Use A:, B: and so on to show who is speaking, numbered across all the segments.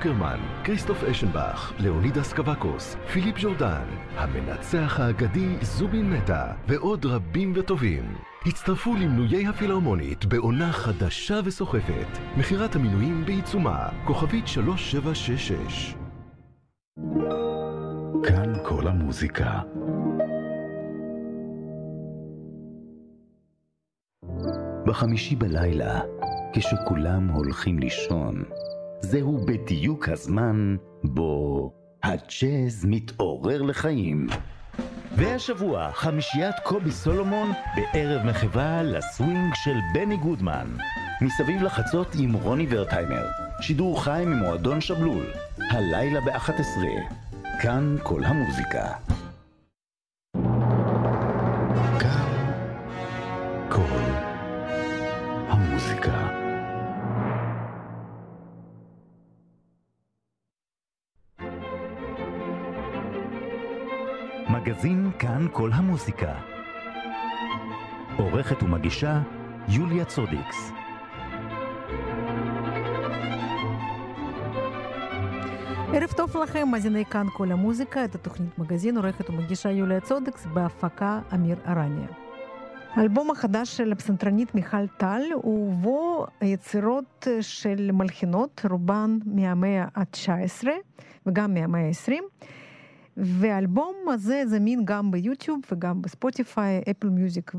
A: קרמן, כריסטוף אשנבך, לאונידס קוואקוס, פיליפ ג'ורדן, המנצח האגדי זובין נטע, ועוד רבים וטובים. הצטרפו למנויי הפילהרמונית בעונה חדשה וסוחפת. מכירת המינויים בעיצומה, כוכבית 3766. כאן כל המוזיקה. בחמישי בלילה, כשכולם הולכים לישון, זהו בדיוק הזמן בו הג'אז מתעורר לחיים. והשבוע, חמישיית קובי סולומון בערב מחווה לסווינג של בני גודמן. מסביב לחצות עם רוני ורטהיימר. שידור חי ממועדון שבלול. הלילה ב-11. כאן כל המוזיקה. מגזין כאן כל המוזיקה. עורכת ומגישה יוליה צודיקס.
B: ערב טוב לכם, מאזיני כאן כל המוזיקה, את התוכנית מגזין עורכת ומגישה יוליה צודקס בהפקה אמיר ארניה. האלבום החדש של הפסנתרנית מיכל טל ובו יצירות של מלחינות, רובן מהמאה ה-19 וגם מהמאה ה-20. והאלבום הזה זמין גם ביוטיוב וגם בספוטיפיי, אפל מיוזיק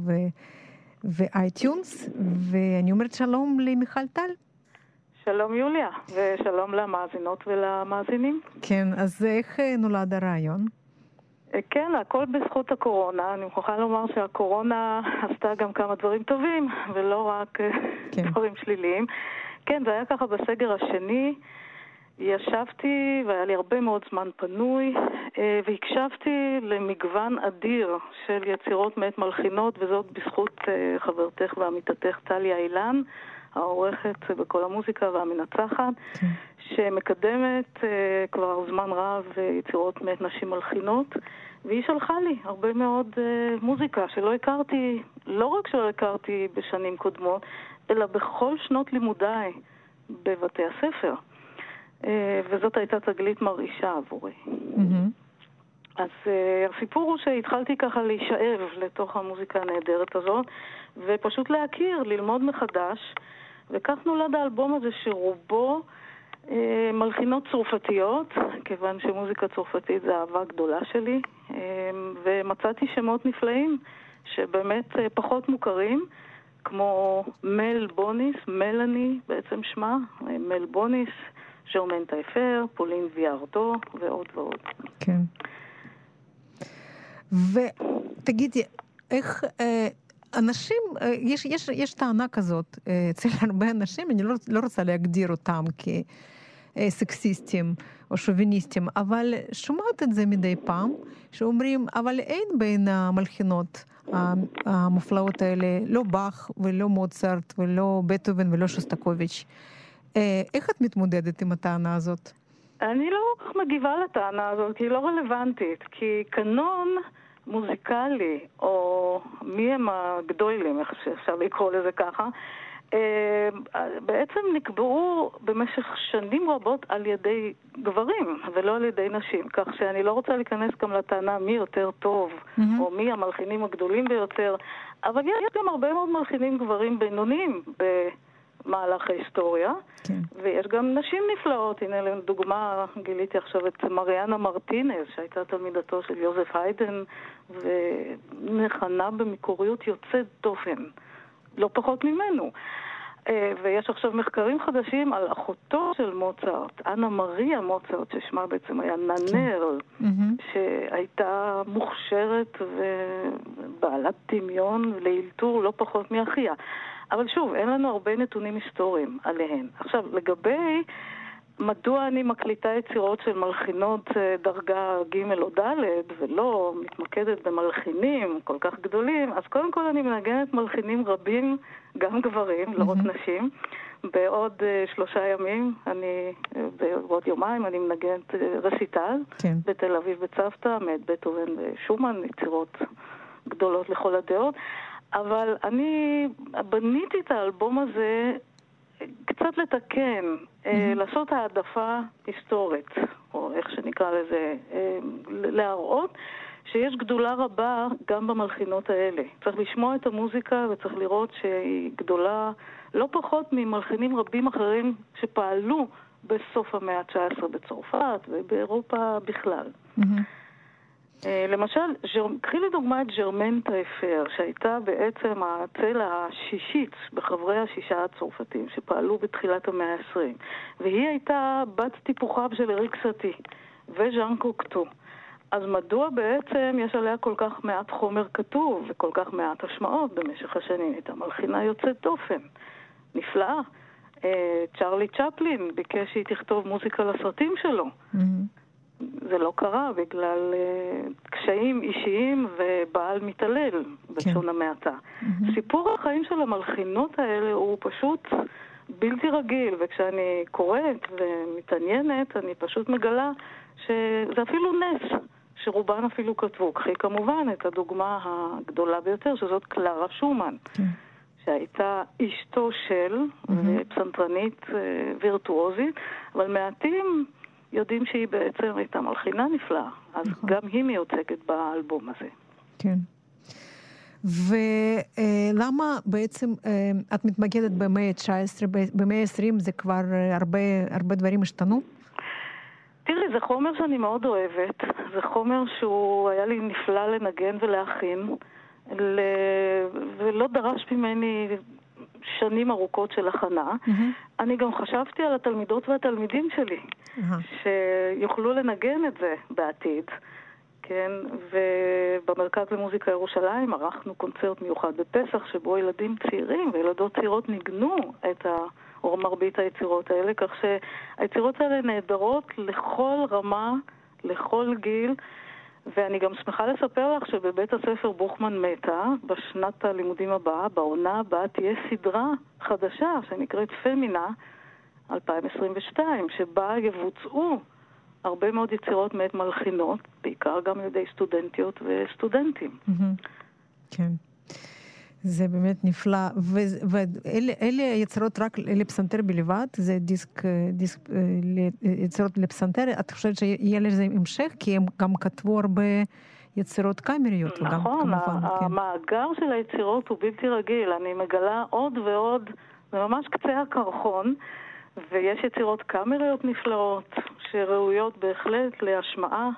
B: ואייטיונס, ואני אומרת שלום למיכל טל.
C: שלום יוליה, ושלום למאזינות ולמאזינים.
B: כן, אז איך נולד הרעיון?
C: כן, הכל בזכות הקורונה. אני מוכרחה לומר שהקורונה עשתה גם כמה דברים טובים, ולא רק כן. דברים שליליים. כן, זה היה ככה בסגר השני. ישבתי והיה לי הרבה מאוד זמן פנוי והקשבתי למגוון אדיר של יצירות מאת מלחינות וזאת בזכות חברתך ועמיתתך טליה אילן, העורכת בכל המוזיקה והמנצחת, כן. שמקדמת כבר זמן רב יצירות מאת נשים מלחינות והיא שלחה לי הרבה מאוד מוזיקה שלא הכרתי, לא רק שלא הכרתי בשנים קודמות, אלא בכל שנות לימודיי בבתי הספר. וזאת הייתה תגלית מרעישה עבורי. אז uh, הסיפור הוא שהתחלתי ככה להישאב לתוך המוזיקה הנהדרת הזאת, ופשוט להכיר, ללמוד מחדש, וכך נולד האלבום הזה שרובו uh, מלחינות צרפתיות, כיוון שמוזיקה צרפתית זה אהבה גדולה שלי, ומצאתי שמות נפלאים שבאמת פחות מוכרים. כמו מל בוניס, מלאני בעצם שמה, מל בוניס, ז'רמן טייפר, פולין ויארדו ועוד ועוד.
B: כן. ותגידי, איך אה, אנשים, אה, יש, יש, יש טענה כזאת אה, אצל הרבה אנשים, אני לא, לא רוצה להגדיר אותם כסקסיסטים או שוביניסטים, אבל שומעת את זה מדי פעם, שאומרים, אבל אין בין המלחינות המופלאות האלה, לא באך ולא מוצרט ולא בטהובן ולא שוסטקוביץ'. איך את מתמודדת עם הטענה הזאת?
C: אני לא כל כך מגיבה לטענה הזאת, כי היא לא רלוונטית. כי קנון מוזיקלי, או מי הם הגדולים, איך שאפשר לקרוא לזה ככה, בעצם נקבעו במשך שנים רבות על ידי גברים ולא על ידי נשים, כך שאני לא רוצה להיכנס גם לטענה מי יותר טוב mm-hmm. או מי המלחינים הגדולים ביותר, אבל יש גם הרבה מאוד מלחינים גברים בינוניים במהלך ההיסטוריה, כן. ויש גם נשים נפלאות, הנה לדוגמה גיליתי עכשיו את מריאנה מרטינז שהייתה תלמידתו של יוזף היידן ונחנה במקוריות יוצאת דופן. לא פחות ממנו. ויש עכשיו מחקרים חדשים על אחותו של מוצרט, אנה מריה מוצרט, ששמה בעצם היה ננר, שהייתה מוכשרת ובעלת דמיון לאלתור לא פחות מאחיה. אבל שוב, אין לנו הרבה נתונים היסטוריים עליהן. עכשיו, לגבי מדוע אני מקליטה יצירות של מלחינות דרגה ג' או ד' ולא מתמקדת במלחינים כל כך גדולים, אז קודם כל אני מנגנת מלחינים רבים, גם גברים, לא רק נשים. בעוד uh, שלושה ימים, אני, בעוד יומיים, אני מנגנת רסיטל כן. בתל אביב בצוותא, מאת בטהובן ושומן, יצירות גדולות לכל הדעות. אבל אני בניתי את האלבום הזה קצת לתקן, mm-hmm. לעשות העדפה היסטורית, או איך שנקרא לזה, להראות שיש גדולה רבה גם במלחינות האלה. צריך לשמוע את המוזיקה וצריך לראות שהיא גדולה לא פחות ממלחינים רבים אחרים שפעלו בסוף המאה ה-19 בצרפת ובאירופה בכלל. Mm-hmm. למשל, קחי לדוגמה את ג'רמן טייפר, שהייתה בעצם הצלע השישית בחברי השישה הצרפתים שפעלו בתחילת המאה ה-20, והיא הייתה בת טיפוחיו של אריק סאטי וז'אן קוקטו. אז מדוע בעצם יש עליה כל כך מעט חומר כתוב וכל כך מעט השמעות במשך השנים? הייתה מלחינה יוצאת דופן, נפלאה. אה, צ'רלי צ'פלין ביקש שהיא תכתוב מוזיקה לסרטים שלו. Mm-hmm. זה לא קרה בגלל uh, קשיים אישיים ובעל מתעלל, בלשון כן. המעטה. Mm-hmm. סיפור החיים של המלחינות האלה הוא פשוט בלתי רגיל, וכשאני קוראת ומתעניינת, אני פשוט מגלה שזה אפילו נס. שרובן אפילו כתבו. קחי כמובן את הדוגמה הגדולה ביותר, שזאת קלרה שומן, כן. שהייתה אשתו של, mm-hmm. פסנתרנית אה, וירטואוזית, אבל מעטים יודעים שהיא בעצם הייתה מלחינה נפלאה, אז נכון. גם היא מיוצגת באלבום הזה.
B: כן. ולמה בעצם אה, את מתמקדת במאה ה-19, במאה ה-20 זה כבר הרבה, הרבה דברים השתנו?
C: תראי, זה חומר שאני מאוד אוהבת. זה חומר שהוא היה לי נפלא לנגן ולהכין, ל... ולא דרש ממני שנים ארוכות של הכנה. Mm-hmm. אני גם חשבתי על התלמידות והתלמידים שלי. שיוכלו לנגן את זה בעתיד. כן, ובמרכז למוזיקה ירושלים ערכנו קונצרט מיוחד בפסח, שבו ילדים צעירים וילדות צעירות ניגנו את ה... או מרבית היצירות האלה, כך שהיצירות האלה נהדרות לכל רמה, לכל גיל. ואני גם שמחה לספר לך שבבית הספר בוכמן מטה, בשנת הלימודים הבאה, בעונה הבאה, תהיה סדרה חדשה שנקראת פמינה 2022, שבה יבוצעו הרבה מאוד יצירות מאת מלחינות, בעיקר גם על ידי סטודנטיות וסטודנטים. Mm-hmm.
B: כן. זה באמת נפלא. ואלה יצירות רק לפסנתר בלבד? זה דיסק, דיסק יצירות לפסנתר? את חושבת שיהיה לזה המשך? כי הם גם כתבו הרבה יצירות קאמריות.
C: נכון, וגם, כמובן, כן. המאגר כן. של היצירות הוא בלתי רגיל. אני מגלה עוד ועוד, זה ממש קצה הקרחון. ויש יצירות קאמריות נפלאות, שראויות בהחלט להשמעה.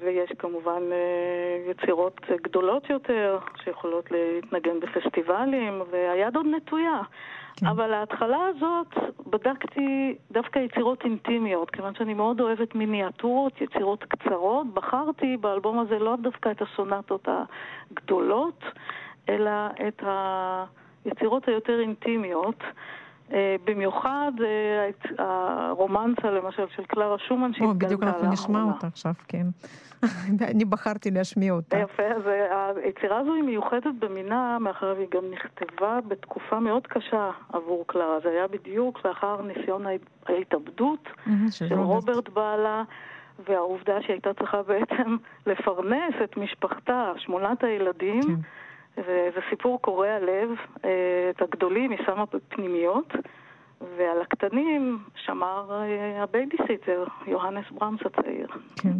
C: ויש כמובן אה, יצירות גדולות יותר, שיכולות להתנגן בפסטיבלים, והיד עוד נטויה. כן. אבל ההתחלה הזאת, בדקתי דווקא יצירות אינטימיות, כיוון שאני מאוד אוהבת מיניאטורות, יצירות קצרות. בחרתי באלבום הזה לא דווקא את הסונטות הגדולות, אלא את היצירות היותר אינטימיות. אה, במיוחד אה, הרומנסה למשל של קלרה שומן
B: שהתגלתה לאחרונה. בדיוק אנחנו נשמע אותה עכשיו, כן. אני בחרתי להשמיע אותה.
C: יפה, אז אה, היצירה הזו היא מיוחדת במינה, מאחר והיא גם נכתבה בתקופה מאוד קשה עבור קלרה. זה היה בדיוק לאחר ניסיון ההתאבדות של רוברט בעלה. והעובדה שהיא הייתה צריכה בעצם לפרנס את משפחתה, שמונת הילדים, כן. וזה סיפור קורע לב. אה, את הגדולים היא שמה בפנימיות, ועל הקטנים שמר אה, הבייביסיטר, יוהנס ברהמס הצעיר. כן.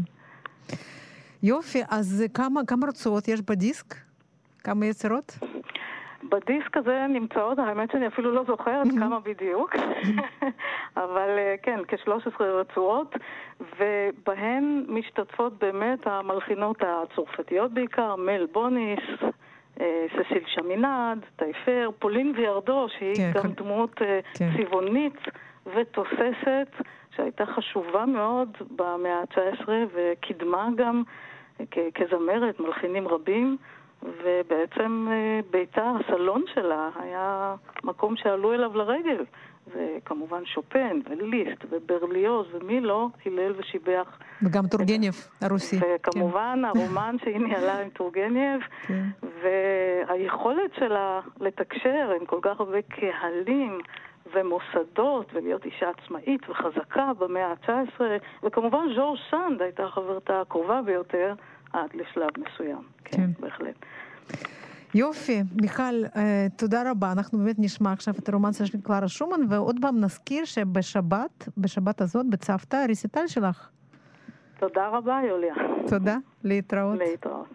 B: יופי, אז כמה, כמה רצועות יש בדיסק? כמה יצירות?
C: בדיסק הזה נמצאות, האמת שאני אפילו לא זוכרת כמה בדיוק, אבל אה, כן, כ-13 רצועות, ובהן משתתפות באמת המלחינות הצרפתיות בעיקר, מל בוניס, ססיל שמינד, טייפר, פולין וירדו, שהיא כן, גם דמות אה, כן. צבעונית ותוססת, שהייתה חשובה מאוד במאה ה-19 וקידמה גם אה, כזמרת מלחינים רבים. ובעצם ביתה, הסלון שלה, היה מקום שעלו אליו לרגל. וכמובן שופן, וליסט, וברליוז, ומי לא הילל ושיבח.
B: וגם טורגנייב הרוסי.
C: וכמובן כן. הרומן שהיא ניהלה עם טורגנייב, כן. והיכולת שלה לתקשר עם כל כך הרבה קהלים. ומוסדות, ולהיות אישה עצמאית וחזקה במאה ה-19, וכמובן ז'ורג' סנד הייתה חברתה הקרובה ביותר עד לשלב מסוים. כן, כן בהחלט.
B: יופי, מיכל, תודה רבה. אנחנו באמת נשמע עכשיו את הרומנס של קלרה שומן, ועוד פעם נזכיר שבשבת, בשבת הזאת, בצוותא, הריסיטל שלך.
C: תודה רבה, יוליה.
B: תודה, להתראות.
C: להתראות.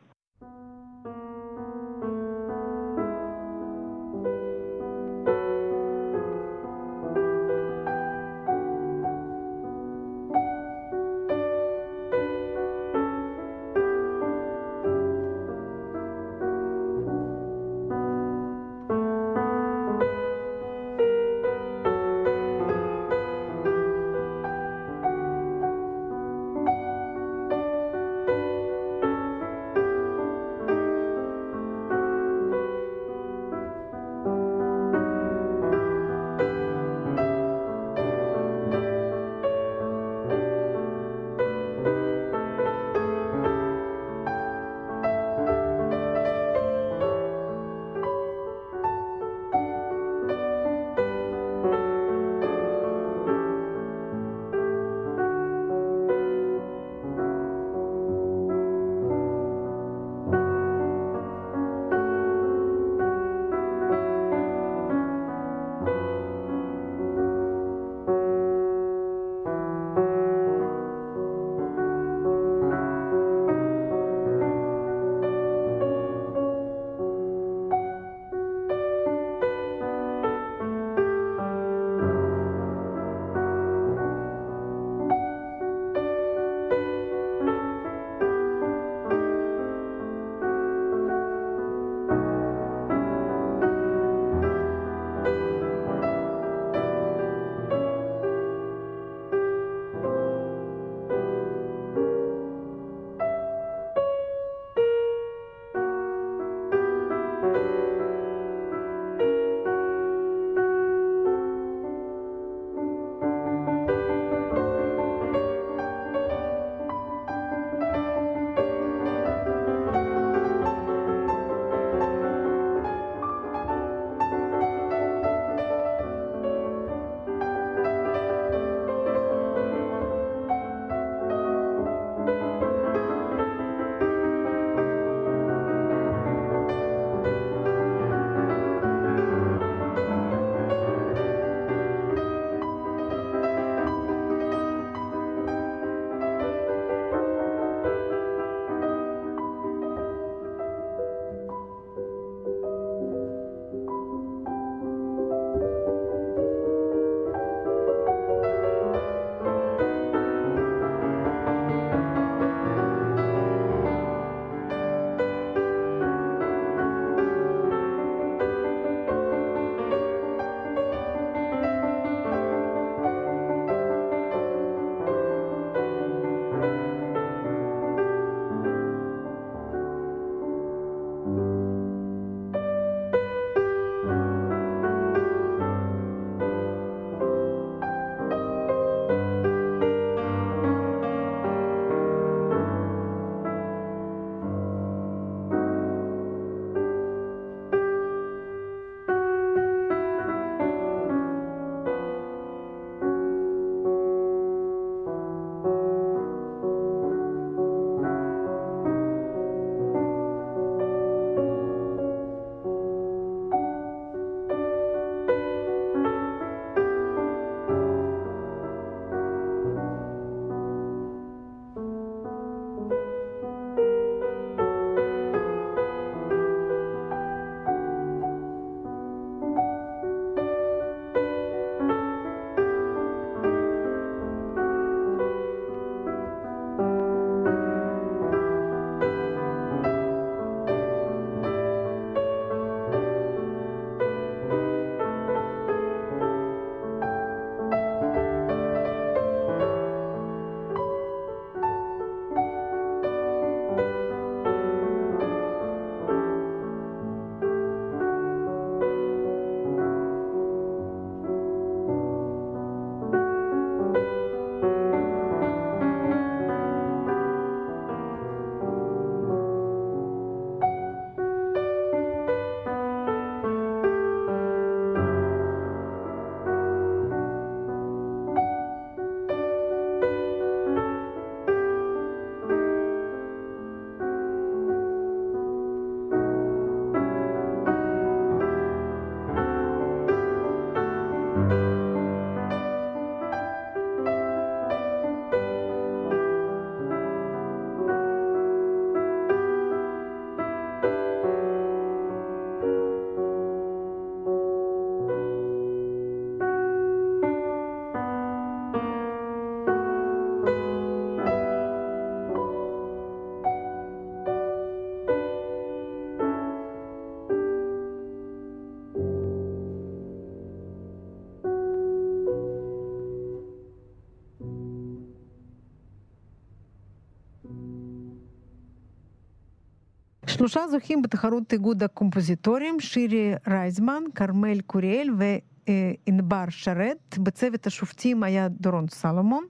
B: שלושה זוכים בתחרות איגוד הקומפוזיטורים, שירי רייזמן, כרמל קוריאל וענבר שרת. בצוות השופטים היה דורון סלומון.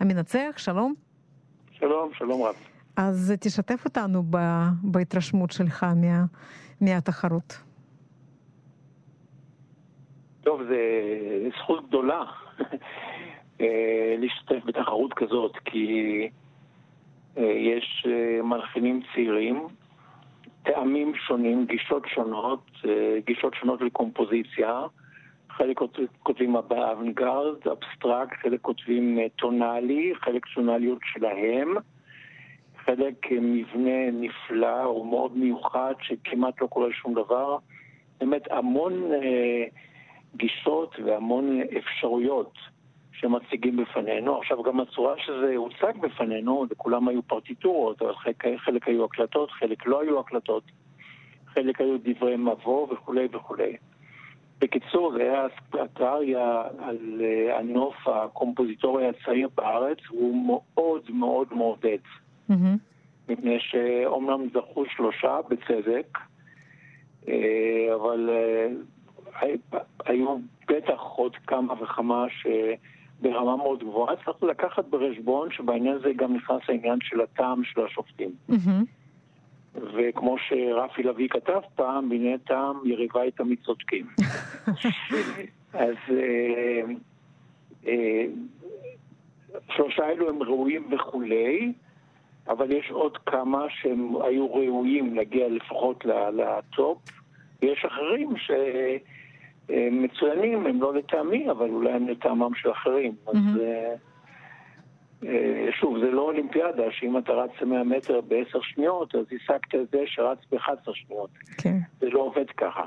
B: המנצח, שלום.
D: שלום, שלום רב.
B: אז תשתף אותנו בהתרשמות שלך מה, מהתחרות.
D: טוב, זו זכות גדולה אה, להשתתף בתחרות כזאת, כי אה, יש אה, מלחינים צעירים, טעמים שונים, גישות שונות, גישות שונות לקומפוזיציה. חלק כותבים באוונגרד, אבסטרקט, חלק כותבים טונאלי, חלק טונאליות שלהם. חלק מבנה נפלא, הוא מאוד מיוחד, שכמעט לא קורה שום דבר. באמת המון אה, גישות והמון אפשרויות שמציגים בפנינו. עכשיו גם הצורה שזה הוצג בפנינו, לכולם היו פרטיטורות, אבל חלק, חלק היו הקלטות, חלק לא היו הקלטות, חלק היו דברי מבוא וכולי וכולי. בקיצור, זה היה אספלטריה על אה, הנוף הקומפוזיטורי הצעיר בארץ, הוא מאוד מאוד מעודד. Mm-hmm. מפני שאומנם זכו שלושה בצדק, אה, אבל אה, היו בטח עוד כמה וכמה שברמה מאוד גבוהה. צריך לקחת בחשבון שבעניין הזה גם נכנס העניין של הטעם של השופטים. Mm-hmm. וכמו שרפי לביא כתב פעם, בענייני טעם יריביי תמיד צודקים. אז אה, אה, שלושה אלו הם ראויים וכולי. אבל יש עוד כמה שהם היו ראויים להגיע לפחות לטופ, ויש אחרים שהם מצוינים, הם לא לטעמי, אבל אולי הם לטעמם של אחרים. Mm-hmm. אז אה, אה, שוב, זה לא אולימפיאדה, שאם אתה רץ 100 מטר בעשר שניות, אז השגת את זה שרץ ב-11 שניות. Okay. כן. זה לא עובד ככה.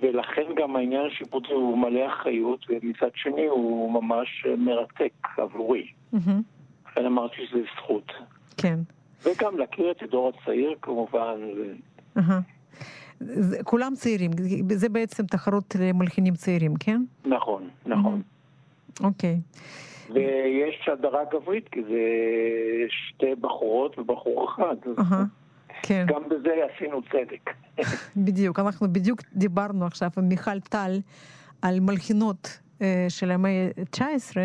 D: ולכן גם העניין השיפוטי הוא מלא אחריות, ומצד שני הוא ממש מרתק עבורי. Mm-hmm. לכן אמרתי שזה זכות.
B: כן.
D: וגם להכיר את הדור הצעיר כמובן.
B: כולם צעירים, זה בעצם תחרות למלחינים צעירים, כן?
D: נכון, נכון.
B: אוקיי.
D: ויש הדרה גברית, כי זה שתי בחורות ובחור אחד. כן. גם בזה עשינו צדק.
B: בדיוק, אנחנו בדיוק דיברנו עכשיו עם מיכל טל על מלחינות אה, של המאה ה-19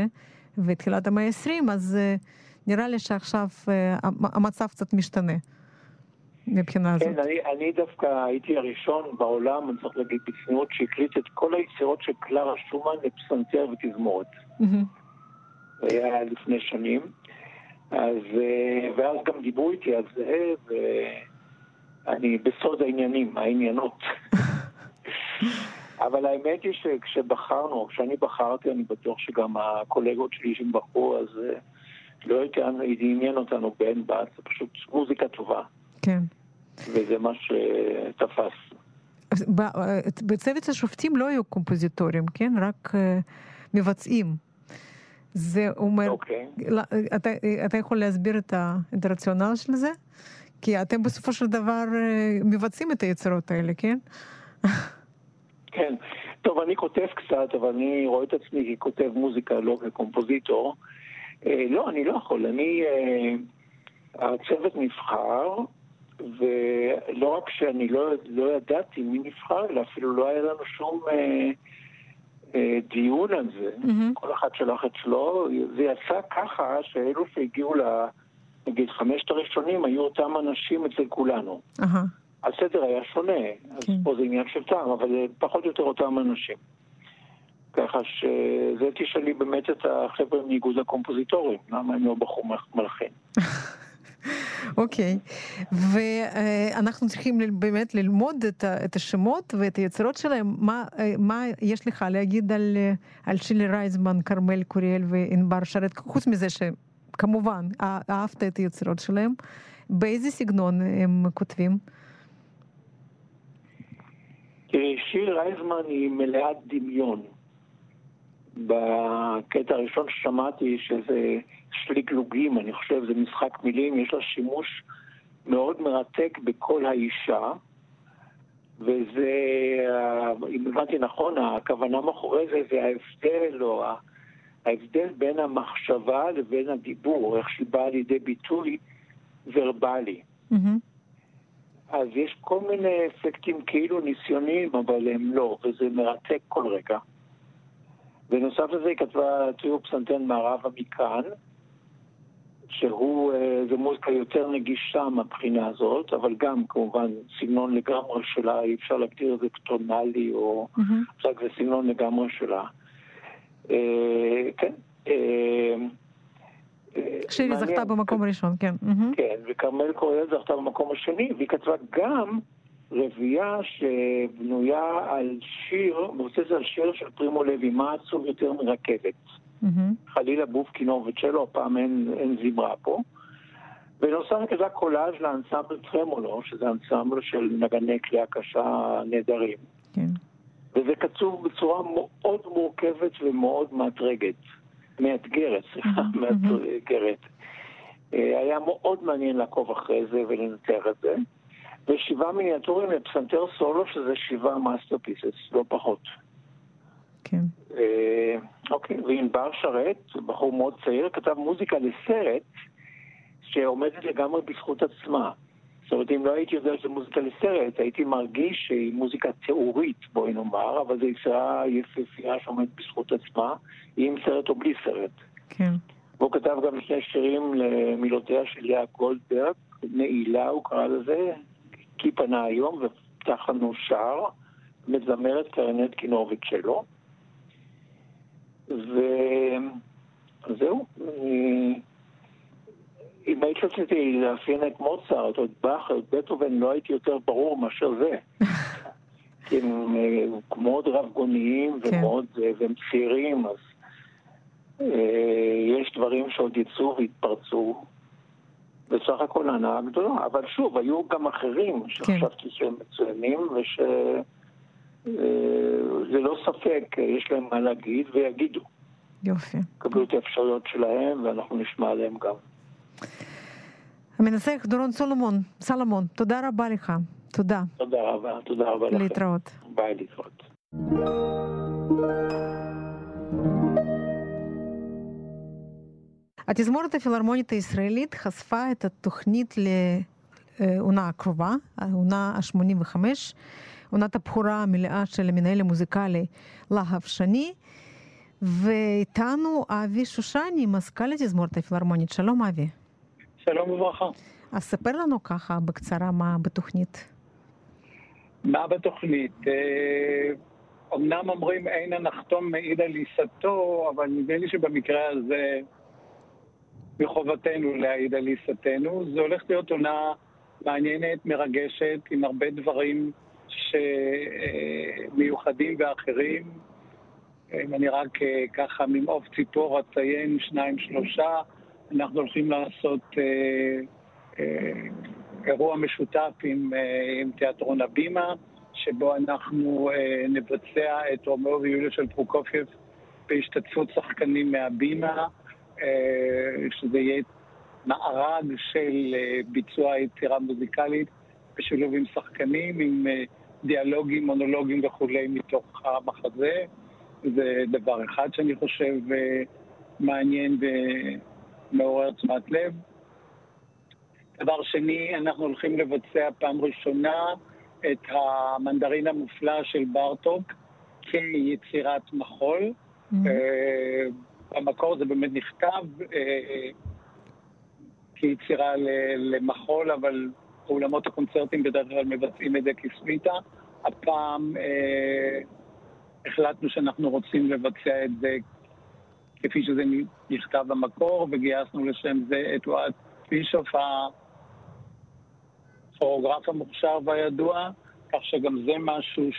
B: ותחילת המאה ה-20, אז... Uh, נראה לי שעכשיו אה, המצב קצת משתנה. מבחינה
D: כן, הזאת. כן, אני, אני דווקא הייתי הראשון בעולם, אני צריך להגיד בצניעות, שהקליט את כל היצירות של קלרה שומן לפסנתר ותזמורת. Mm-hmm. זה היה לפני שנים. אז, אה, ואז גם דיברו איתי על זה, ואני בסוד העניינים, העניינות. אבל האמת היא שכשבחרנו, כשאני בחרתי, אני בטוח שגם הקולגות שלי שבחרו, אז אה, לא עניין אותנו בן בת, זה פשוט מוזיקה טובה.
B: כן.
D: וזה מה שתפס.
B: בצוות השופטים לא היו קומפוזיטורים, כן? רק אה, מבצעים. זה אומר...
D: אוקיי.
B: אתה, אתה יכול להסביר את, ה, את הרציונל של זה? כי אתם בסופו של דבר אה, מבצעים את היצירות האלה, כן?
D: כן. טוב, אני כותב קצת, אבל אני רואה את עצמי ככותב מוזיקה, לא כקומפוזיטור. אה, לא, אני לא יכול. אני... אה, הצוות נבחר, ולא רק שאני לא, לא ידעתי מי נבחר, אלא אפילו לא היה לנו שום אה, אה, דיון על זה. Mm-hmm. כל אחד שלח את שלו. זה יצא ככה שאלו שהגיעו ל... נגיד חמשת הראשונים היו אותם אנשים אצל כולנו. Uh-huh. הסדר היה שונה, אז כן. פה זה עניין של טעם, אבל פחות או יותר אותם אנשים. ככה שזה תשאלי באמת את החבר'ה מאיגוד הקומפוזיטורים, למה הם לא בחרו מלחין.
B: אוקיי. ואנחנו צריכים באמת ללמוד את, השמות ואת היצירות שלהם. מה, יש לך להגיד על, שילי רייזמן, כרמל קוריאל וענבר שרת, חוץ מזה שכמובן אהבת את היצירות שלהם, באיזה סגנון הם כותבים?
D: שירי רייזמן היא מלאת דמיון. בקטע הראשון ששמעתי, שזה שליקלוגים, אני חושב, זה משחק מילים, יש לה שימוש מאוד מרתק בכל האישה, וזה, אם הבנתי נכון, הכוונה מאחורי זה זה ההבדל, או ההבדל בין המחשבה לבין הדיבור, איך שהיא באה לידי ביטוי ורבלי. Mm-hmm. אז יש כל מיני אפקטים כאילו ניסיוניים, אבל הם לא, וזה מרתק כל רגע. בנוסף לזה היא כתבה טריו פסנתן מערבה מכאן, שהוא, אה, זו מוזיקה יותר נגישה מהבחינה הזאת, אבל גם כמובן סגנון לגמרי שלה, אי אפשר להגדיר את זה כטונאלי או... mm-hmm. זה סגנון לגמרי שלה. אה, כן. אה,
B: שירי זכתה במקום הראשון, כן.
D: כן, וכרמל קוריאל זכתה במקום השני, והיא כתבה גם רביעייה שבנויה על שיר, מבוססת על שיר של פרימו לוי, מה עצוב יותר מרכבת. חלילה בוף כינור וצ'לו, הפעם אין, אין זמרה פה. בנוסף כזה קולאז' לאנסמבל טרמולו, שזה אנסמבל של נגני כליאה קשה נהדרים. כן. וזה קצוב בצורה מאוד מורכבת ומאוד מאתרגת. מאתגרת, סליחה, מאתגרת. אה, היה מאוד מעניין לעקוב אחרי זה ולנתח את זה. ושבעה מיניאטורים לפסנתר סולו, שזה שבעה masterpieces, לא פחות.
B: כן.
D: אה, אוקיי, וענבר שרת, בחור מאוד צעיר, כתב מוזיקה לסרט שעומדת לגמרי בזכות עצמה. זאת אומרת, אם לא הייתי יודע שזה מוזיקה לסרט, הייתי מרגיש שהיא מוזיקה תיאורית, בואי נאמר, אבל זו יצירה יפהפייה שעומדת בזכות עצמה, עם סרט או בלי סרט.
B: כן.
D: והוא כתב גם שני שירים למילותיה של לאה גולדברג, נעילה הוא קרא לזה, כי פנה היום, ופתח לנו שער, מזמרת קרנט כינוביץ' שלו. וזהו. אם הייתי רציתי לאפיין את מוצרט או את באך או את בטהובן, לא הייתי יותר ברור מאשר זה. כי הם אה, מאוד רב-גוניים כן. ומאוד, אה, והם צעירים, אז אה, יש דברים שעוד יצאו והתפרצו. בסך הכל הנאה גדולה. אבל שוב, היו גם אחרים שחשבתי כן. שהם מצוינים, ושזה לא ספק, יש להם מה להגיד, ויגידו.
B: יופי.
D: קבלו את האפשרויות שלהם, ואנחנו נשמע עליהם גם.
B: המנסח דורון סולומון, סלומון, תודה רבה לך. תודה.
D: תודה רבה, תודה רבה לכם.
B: להתראות.
D: ביי, להתראות.
B: התזמורת הפילהרמונית הישראלית חשפה את התוכנית לעונה הקרובה, העונה ה-85, עונת הבכורה המלאה של המנהל המוזיקלי להב שני, ואיתנו אבי שושני, מזכ"ל התזמורת הפילהרמונית. שלום אבי.
E: שלום וברכה.
B: אז ספר לנו ככה בקצרה מה בתוכנית.
E: מה בתוכנית? אמנם אומרים אין הנחתום מעיד על עיסתו, אבל נדמה לי שבמקרה הזה מחובתנו להעיד על עיסתנו. זו הולכת להיות עונה מעניינת, מרגשת, עם הרבה דברים שמיוחדים ואחרים. אם אני רק ככה ממעוף ציפור אציין שניים, שלושה. אנחנו הולכים לעשות אה, אה, אירוע משותף עם, אה, עם תיאטרון הבימה, שבו אנחנו אה, נבצע את רומאו ויוליה של פרוקופייב בהשתתפות שחקנים מהבימה, אה, שזה יהיה מארג של אה, ביצוע יצירה מוזיקלית בשילוב עם שחקנים, עם אה, דיאלוגים, מונולוגים וכולי מתוך המחזה. זה דבר אחד שאני חושב אה, מעניין ו... מעורר תשומת לב. דבר שני, אנחנו הולכים לבצע פעם ראשונה את המנדרין המופלא של בארטוק כיצירת מחול. Mm-hmm. במקור זה באמת נכתב אה, כיצירה למחול, אבל אולמות הקונצרטים בדרך כלל מבצעים את זה כסוויטה. הפעם אה, החלטנו שאנחנו רוצים לבצע את זה כפי שזה נכתב במקור, וגייסנו לשם זה את אוהד בישוף, הכוריאוגרף המוכשר והידוע, כך שגם זה משהו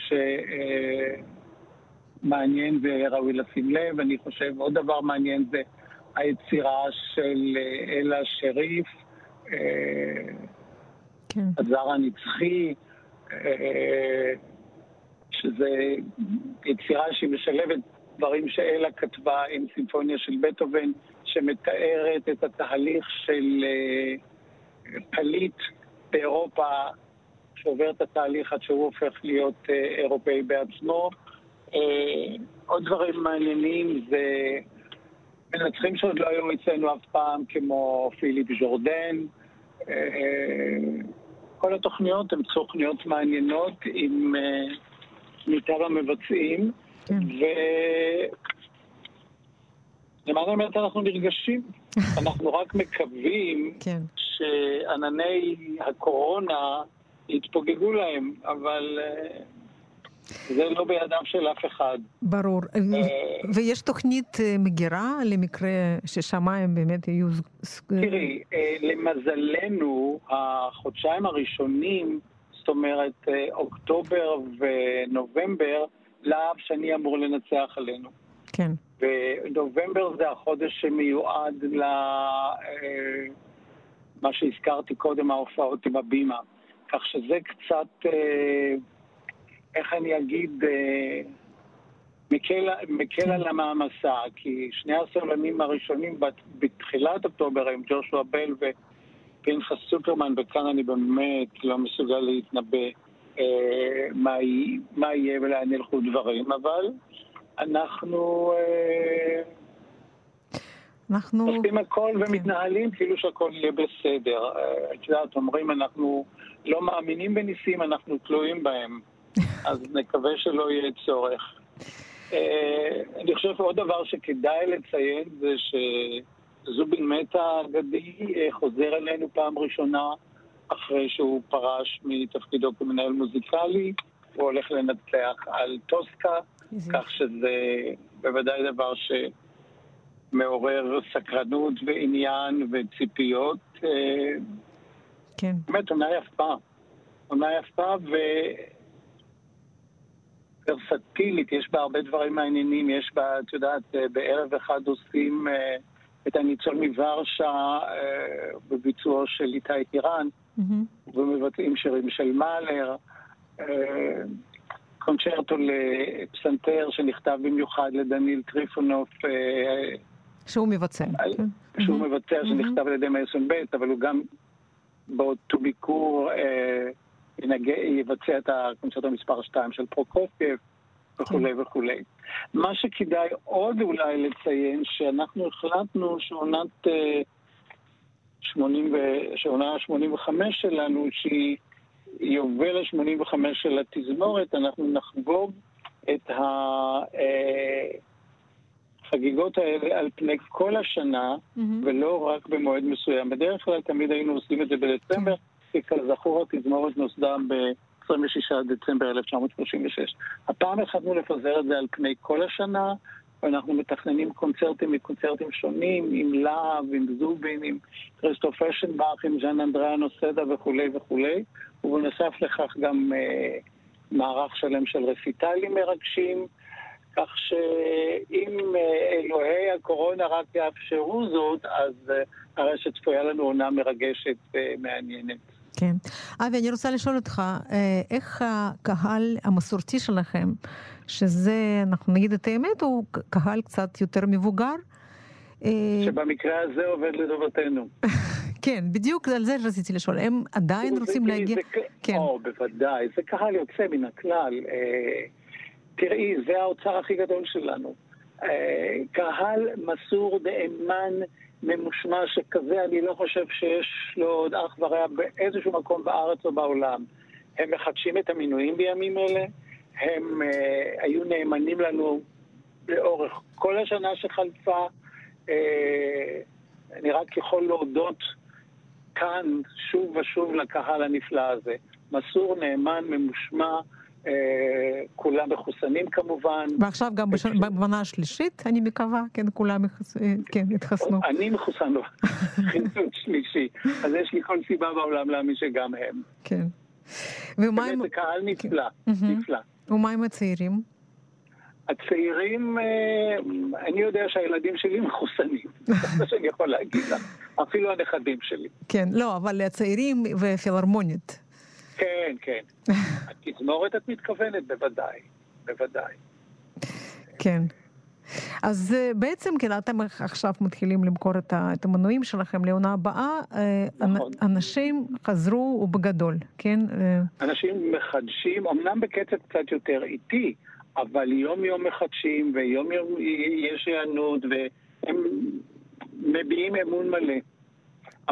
E: שמעניין וראוי לשים לב. אני חושב עוד דבר מעניין זה היצירה של אה, אלה שריף, אה, כן. הזר הנצחי, אה, שזה יצירה שהיא משלבת דברים שאלה כתבה עם סימפוניה של בטהובן, שמתארת את התהליך של פליט באירופה, שעובר את התהליך עד שהוא הופך להיות אירופאי בעצמו. אה, עוד דברים מעניינים זה מנצחים שעוד לא היו אצלנו אף פעם, כמו פיליפ ז'ורדן. כל התוכניות הן תוכניות מעניינות עם מיטב המבצעים, כן. ו... למען האמת אנחנו נרגשים. אנחנו רק מקווים כן. שענני הקורונה יתפוגגו להם, אבל uh, זה לא בידם של אף אחד.
B: ברור. אה, ויש תוכנית אה, מגירה למקרה ששמיים באמת יהיו...
E: תראי, אה, למזלנו, החודשיים הראשונים, זאת אומרת אוקטובר ונובמבר, להב שני אמור לנצח עלינו.
B: כן.
E: ונובמבר זה החודש שמיועד ל... מה שהזכרתי קודם, ההופעות עם הבימה. כך שזה קצת... איך אני אגיד, אה, מקל, מקל על המעמסה, כי שני הסולנים הראשונים בתחילת אוקטובר הם ג'ושוע בל ופנחס סופרמן, וכאן אני באמת לא מסוגל להתנבא אה, מה, מה יהיה ולאן ילכו דברים, אבל אנחנו... אה, אנחנו... עושים הכל כן. ומתנהלים כאילו שהכל יהיה בסדר. אה, את יודעת, אומרים, אנחנו לא מאמינים בניסים, אנחנו תלויים בהם. אז נקווה שלא יהיה צורך. אה, אני חושב עוד דבר שכדאי לציין זה שזובין מטה האגדי אה, חוזר אלינו פעם ראשונה אחרי שהוא פרש מתפקידו כמנהל מוזיקלי, הוא הולך לנצח על טוסקה, כך שזה בוודאי דבר שמעורר סקרנות ועניין וציפיות. אה, כן. באמת, עונה יפה. עונה יפה, ו... ורסטילית, יש בה הרבה דברים מעניינים, יש בה, את יודעת, אה, בערב אחד עושים אה, את הניצול מוורשה אה, בביצועו של איתי טירן, mm-hmm. ומבצעים שירים של מאלר, קונצ'רטו לפסנתר שנכתב במיוחד לדניל טריפונוב.
B: שהוא מבצע.
E: כן. שהוא. מבצע, שנכתב על ידי מייסון בייטס, אבל הוא גם באותו ביקור יבצע את הקונצרטו מספר 2 של פרוקופייב וכולי כן. וכולי. מה שכדאי עוד אולי לציין, שאנחנו החלטנו שעונת אה, 80 ו... שעונה 85 שלנו, שהיא יובל ה-85 של התזמורת, אנחנו נחגוג את החגיגות אה, האלה על פני כל השנה, mm-hmm. ולא רק במועד מסוים. בדרך כלל תמיד היינו עושים את זה בדצמבר. כן. כזכור התזמורת נוסדה ב-26 דצמבר 1936. הפעם החלטנו לפזר את זה על פני כל השנה, ואנחנו מתכננים קונצרטים מקונצרטים שונים, עם להב, עם זובין, עם כריסטוף אשנבך, עם ז'אן אנדריאנו סדה וכולי וכולי, ובנוסף לכך גם אה, מערך שלם של רפיטלים מרגשים. כך שאם אה, אלוהי הקורונה רק יאפשרו זאת, אז אה, הרי שצפויה לנו עונה מרגשת ומעניינת.
B: כן. אבי, אני רוצה לשאול אותך, אה, איך הקהל המסורתי שלכם, שזה, אנחנו נגיד את האמת, הוא קהל קצת יותר מבוגר?
E: אה, שבמקרה הזה עובד לטובתנו.
B: כן, בדיוק על זה רציתי לשאול. הם עדיין רוצים להגיע...
E: כן. או, בוודאי. זה קהל יוצא מן הכלל. אה, תראי, זה האוצר הכי גדול שלנו. קהל מסור, נאמן, ממושמע שכזה, אני לא חושב שיש לו עוד אח ורע באיזשהו מקום בארץ או בעולם. הם מחדשים את המינויים בימים אלה, הם uh, היו נאמנים לנו לאורך כל השנה שחלפה. Uh, אני רק יכול להודות כאן שוב ושוב לקהל הנפלא הזה. מסור, נאמן, ממושמע. אה, כולם מחוסנים כמובן.
B: ועכשיו גם במנה השלישית, אני מקווה, כן, כולם אה, כן, התחסנו.
E: אני מחוסן לו, חיסון שלישי, אז יש לי כל סיבה בעולם להאמין שגם הם.
B: כן.
E: ומה עם... זה קהל נפלא, נפלא.
B: ומה עם הצעירים?
E: הצעירים, אה, אני יודע שהילדים שלי מחוסנים, זה מה שאני יכול להגיד לך, אפילו הנכדים שלי.
B: כן, לא, אבל הצעירים ופילהרמונית.
E: כן, כן. התזמורת את מתכוונת, בוודאי, בוודאי.
B: כן. אז אה, בעצם כן, אתם עכשיו מתחילים למכור את המנועים שלכם לעונה הבאה. אה, נכון. אנשים חזרו ובגדול, כן?
E: אה, אנשים מחדשים, אמנם בקצב קצת יותר איטי, אבל יום-יום מחדשים ויום-יום יש היענות והם מביעים אמון מלא.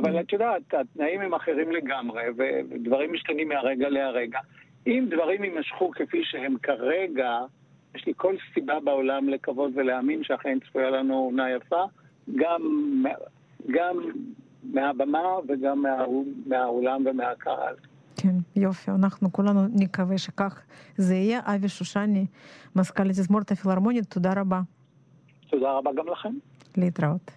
E: אבל את יודעת, התנאים הם אחרים לגמרי, ודברים משתנים מהרגע להרגע. אם דברים יימשכו כפי שהם כרגע, יש לי כל סיבה בעולם לקוות ולהאמין שאכן צפויה לנו עונה יפה, גם, גם מהבמה וגם מה, מהאולם ומהקהל.
B: כן, יופי, אנחנו כולנו נקווה שכך זה יהיה. אבי שושני, מזכ"ל תזמורת הפילהרמונית, תודה רבה.
E: תודה רבה גם לכם.
B: להתראות.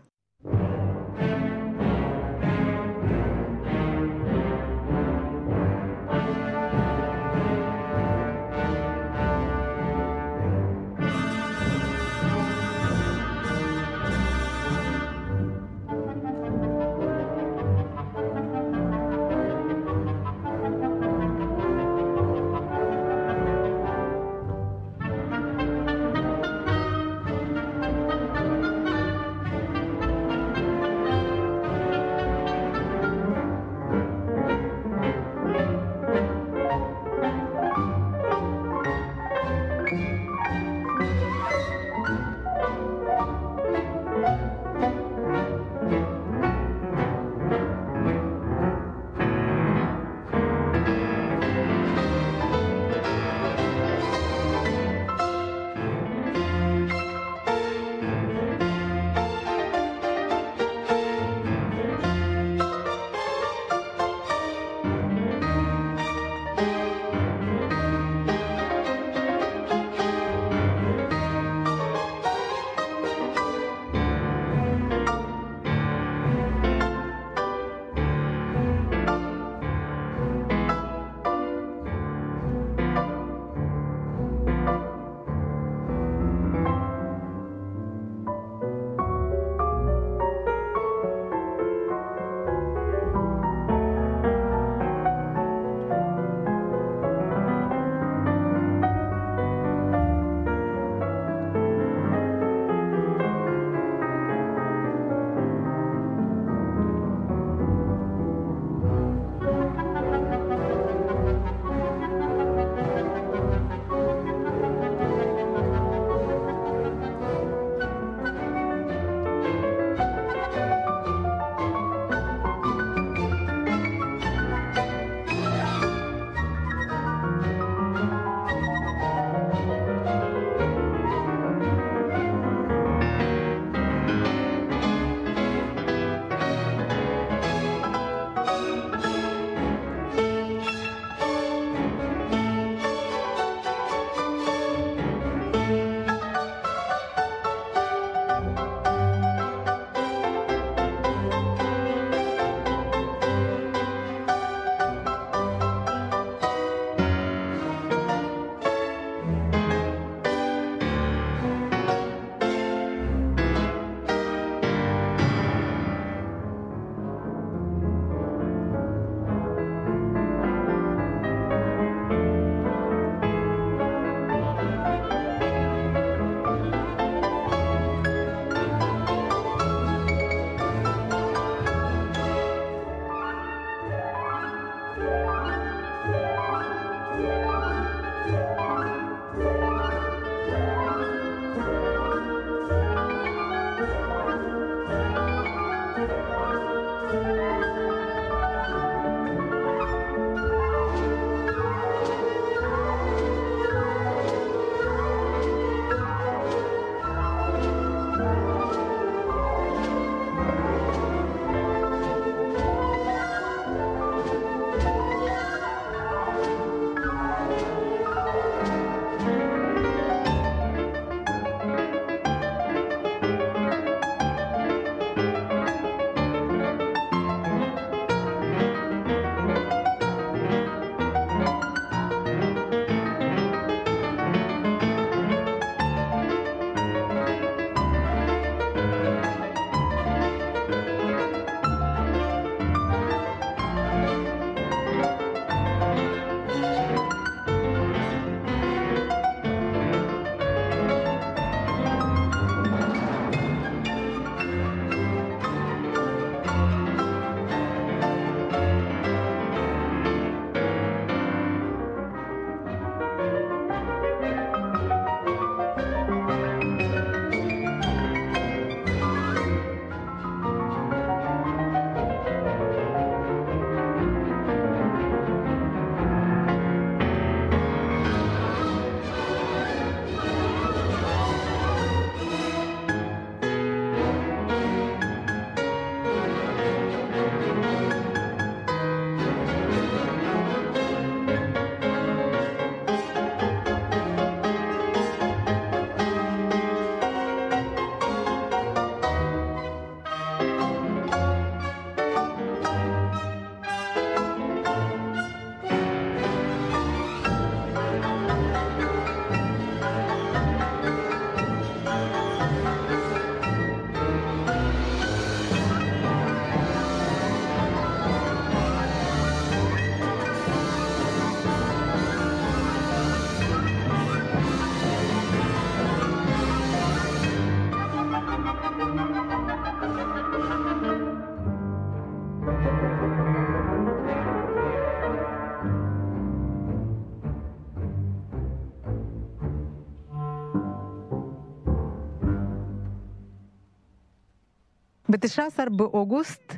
B: ב-19 באוגוסט